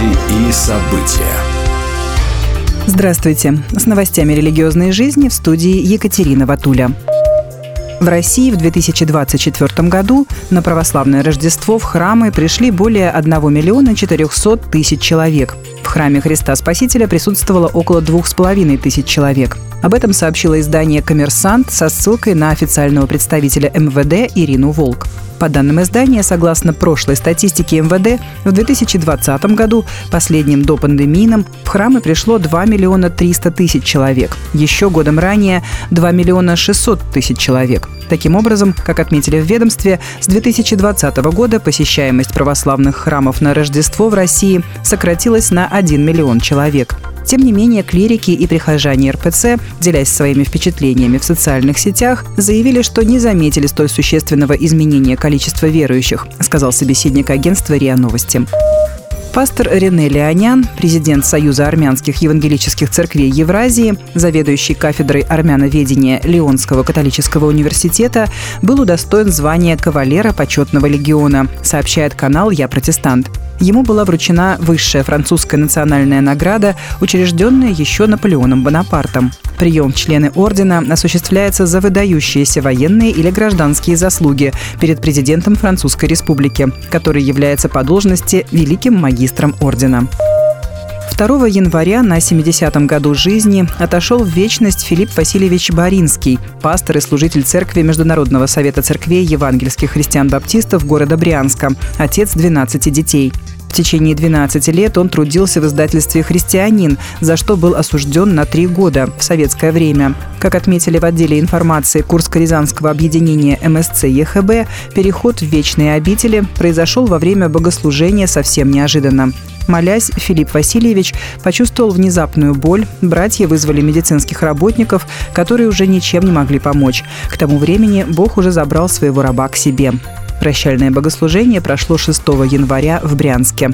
Новости и события. Здравствуйте. С новостями религиозной жизни в студии Екатерина Ватуля. В России в 2024 году на православное Рождество в храмы пришли более 1 миллиона 400 тысяч человек. В храме Христа Спасителя присутствовало около двух с половиной тысяч человек. Об этом сообщило издание «Коммерсант» со ссылкой на официального представителя МВД Ирину Волк. По данным издания, согласно прошлой статистике МВД, в 2020 году, последним до пандемийном, в храмы пришло 2 миллиона 300 тысяч человек. Еще годом ранее 2 миллиона 600 тысяч человек. Таким образом, как отметили в ведомстве, с 2020 года посещаемость православных храмов на Рождество в России сократилась на 1 миллион человек. Тем не менее, клирики и прихожане РПЦ, делясь своими впечатлениями в социальных сетях, заявили, что не заметили столь существенного изменения количества верующих, сказал собеседник агентства РИА Новости. Пастор Рене Леонян, президент Союза армянских евангелических церквей Евразии, заведующий кафедрой армяноведения Леонского католического университета, был удостоен звания кавалера почетного легиона, сообщает канал «Я протестант». Ему была вручена высшая французская национальная награда, учрежденная еще Наполеоном Бонапартом. Прием в члены ордена осуществляется за выдающиеся военные или гражданские заслуги перед президентом Французской Республики, который является по должности великим магистром ордена. 2 января на 70-м году жизни отошел в вечность Филипп Васильевич Баринский, пастор и служитель церкви Международного совета церквей евангельских христиан-баптистов города Брянска, отец 12 детей. В течение 12 лет он трудился в издательстве «Христианин», за что был осужден на три года в советское время. Как отметили в отделе информации Курско-Рязанского объединения МСЦ ЕХБ, переход в вечные обители произошел во время богослужения совсем неожиданно. Молясь, Филипп Васильевич почувствовал внезапную боль. Братья вызвали медицинских работников, которые уже ничем не могли помочь. К тому времени Бог уже забрал своего раба к себе. Прощальное богослужение прошло 6 января в Брянске.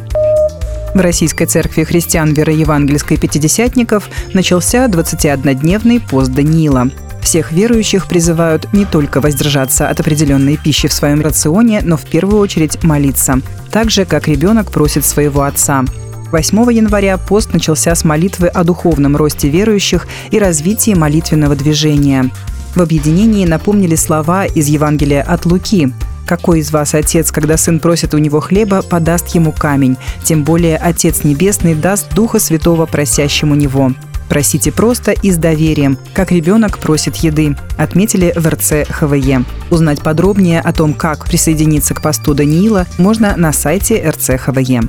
В Российской церкви христиан вероевангельской пятидесятников начался 21-дневный пост Даниила. Всех верующих призывают не только воздержаться от определенной пищи в своем рационе, но в первую очередь молиться. Так же, как ребенок просит своего отца. 8 января пост начался с молитвы о духовном росте верующих и развитии молитвенного движения. В объединении напомнили слова из Евангелия от Луки. Какой из вас отец, когда сын просит у него хлеба, подаст ему камень? Тем более Отец Небесный даст Духа Святого просящему него. Просите просто и с доверием, как ребенок просит еды, отметили в РЦ ХВЕ. Узнать подробнее о том, как присоединиться к посту Даниила, можно на сайте РЦ ХВЕ.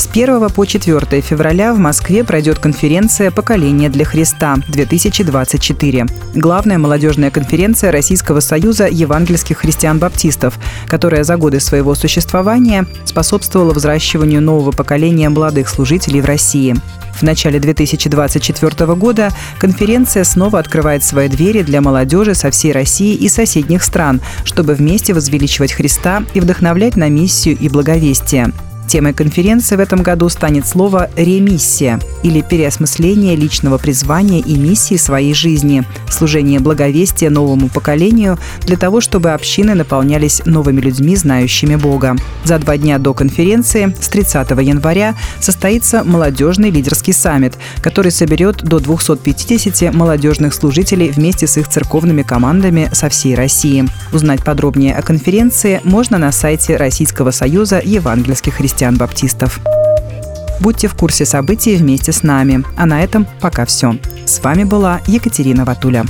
С 1 по 4 февраля в Москве пройдет конференция «Поколение для Христа-2024». Главная молодежная конференция Российского союза евангельских христиан-баптистов, которая за годы своего существования способствовала взращиванию нового поколения молодых служителей в России. В начале 2024 года конференция снова открывает свои двери для молодежи со всей России и соседних стран, чтобы вместе возвеличивать Христа и вдохновлять на миссию и благовестие. Темой конференции в этом году станет слово «ремиссия» или переосмысление личного призвания и миссии своей жизни, служение благовестия новому поколению для того, чтобы общины наполнялись новыми людьми, знающими Бога. За два дня до конференции, с 30 января, состоится молодежный лидерский саммит, который соберет до 250 молодежных служителей вместе с их церковными командами со всей России. Узнать подробнее о конференции можно на сайте Российского союза евангельских христиан христиан-баптистов. Будьте в курсе событий вместе с нами. А на этом пока все. С вами была Екатерина Ватуля.